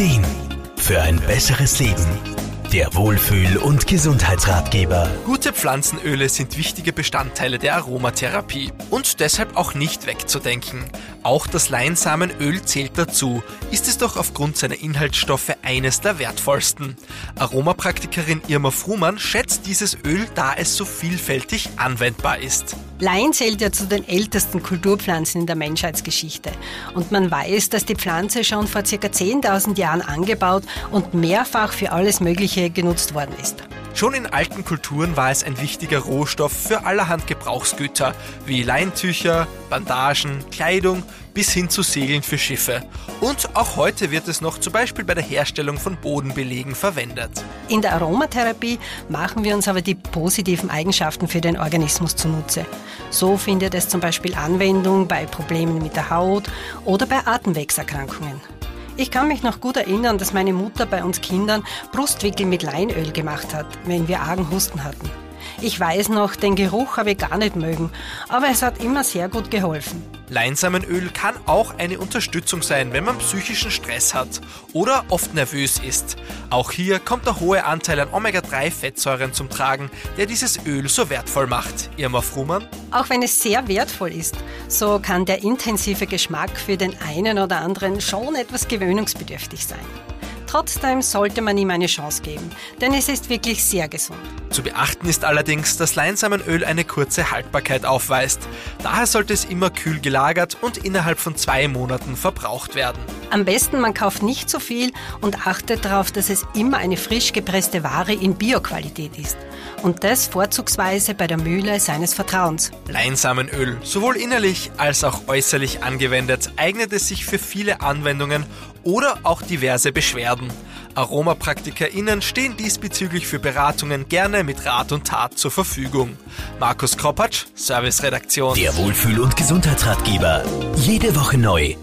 Ideen für ein besseres Leben. Der Wohlfühl- und Gesundheitsratgeber. Gute Pflanzenöle sind wichtige Bestandteile der Aromatherapie und deshalb auch nicht wegzudenken. Auch das Leinsamenöl zählt dazu, ist es doch aufgrund seiner Inhaltsstoffe eines der wertvollsten. Aromapraktikerin Irma Frumann schätzt dieses Öl, da es so vielfältig anwendbar ist. Lein zählt ja zu den ältesten Kulturpflanzen in der Menschheitsgeschichte. Und man weiß, dass die Pflanze schon vor ca. 10.000 Jahren angebaut und mehrfach für alles Mögliche genutzt worden ist. Schon in alten Kulturen war es ein wichtiger Rohstoff für allerhand Gebrauchsgüter wie Leintücher, Bandagen, Kleidung bis hin zu Segeln für Schiffe. Und auch heute wird es noch zum Beispiel bei der Herstellung von Bodenbelegen verwendet. In der Aromatherapie machen wir uns aber die positiven Eigenschaften für den Organismus zunutze. So findet es zum Beispiel Anwendung bei Problemen mit der Haut oder bei Atemwegserkrankungen. Ich kann mich noch gut erinnern, dass meine Mutter bei uns Kindern Brustwickel mit Leinöl gemacht hat, wenn wir argen Husten hatten. Ich weiß noch, den Geruch habe ich gar nicht mögen, aber es hat immer sehr gut geholfen. Leinsamenöl kann auch eine Unterstützung sein, wenn man psychischen Stress hat oder oft nervös ist. Auch hier kommt der hohe Anteil an Omega-3-Fettsäuren zum Tragen, der dieses Öl so wertvoll macht. Irma Frumann? Auch wenn es sehr wertvoll ist, so kann der intensive Geschmack für den einen oder anderen schon etwas gewöhnungsbedürftig sein. Trotzdem sollte man ihm eine Chance geben, denn es ist wirklich sehr gesund. Zu beachten ist allerdings, dass Leinsamenöl eine kurze Haltbarkeit aufweist. Daher sollte es immer kühl gelagert und innerhalb von zwei Monaten verbraucht werden. Am besten man kauft nicht zu so viel und achtet darauf, dass es immer eine frisch gepresste Ware in Bioqualität ist. Und das vorzugsweise bei der Mühle seines Vertrauens. Leinsamenöl, sowohl innerlich als auch äußerlich angewendet, eignet es sich für viele Anwendungen oder auch diverse Beschwerden. AromapraktikerInnen stehen diesbezüglich für Beratungen gerne mit Rat und Tat zur Verfügung. Markus Kropatsch, Serviceredaktion. Der Wohlfühl- und Gesundheitsratgeber. Jede Woche neu